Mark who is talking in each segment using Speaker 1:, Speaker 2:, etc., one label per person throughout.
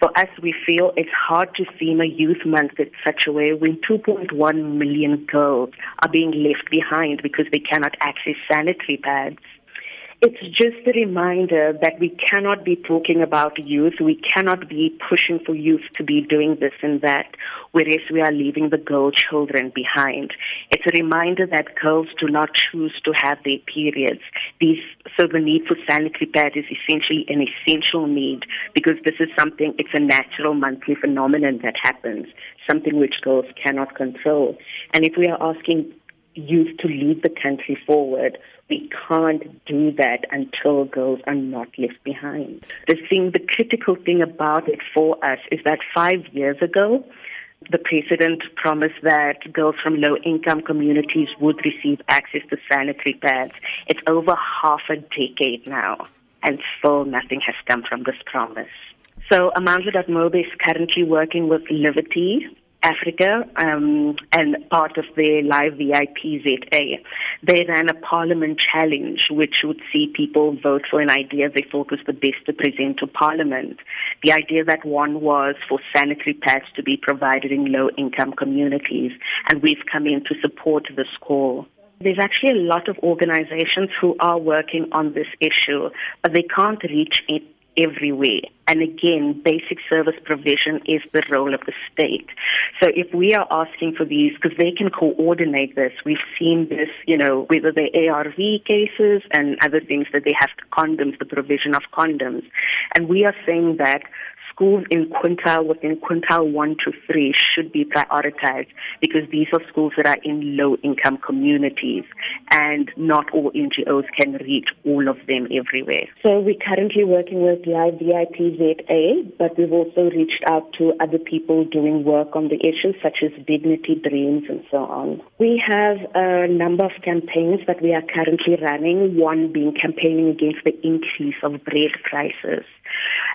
Speaker 1: For us, we feel it's hard to theme a youth month in such a way when 2.1 million girls are being left behind because they cannot access sanitary pads. It's just a reminder that we cannot be talking about youth. We cannot be pushing for youth to be doing this and that, whereas we are leaving the girl children behind. It's a reminder that girls do not choose to have their periods. These, so the need for sanitary pads is essentially an essential need because this is something, it's a natural monthly phenomenon that happens, something which girls cannot control. And if we are asking youth to lead the country forward, we can't do that until girls are not left behind. The thing, the critical thing about it for us is that five years ago, the president promised that girls from low income communities would receive access to sanitary pads. It's over half a decade now, and still nothing has come from this promise. So Amandla.mobi is currently working with Livity, Africa um, and part of their live VIP ZA. They ran a parliament challenge which would see people vote for an idea they thought was the best to present to parliament. The idea that one was for sanitary pads to be provided in low income communities and we've come in to support this call. There's actually a lot of organizations who are working on this issue, but they can't reach it everywhere. And again, basic service provision is the role of the state. So if we are asking for these, because they can coordinate this, we've seen this, you know, whether they're ARV cases and other things that they have to condoms, the provision of condoms. And we are saying that schools in quintile within quintile one to three should be prioritized because these are schools that are in low income communities and not all NGOs can reach all of them everywhere. So we're currently working with Live VIP ZA, but we've also reached out to other people doing work on the issue such as Dignity Dreams and so on. We have a number of campaigns that we are currently running, one being campaigning against the increase of bread prices.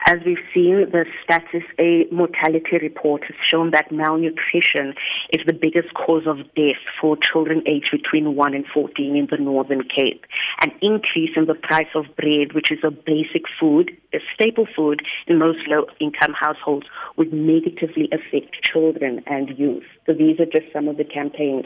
Speaker 1: As we've seen, the Stats SA mortality report has shown that malnutrition is the biggest cause of death for children aged between 1 and 14 in the Northern Cape. An increase in the price of bread, which is a basic food, a staple food in most low income households, would negatively affect children and youth. So these are just some of the campaigns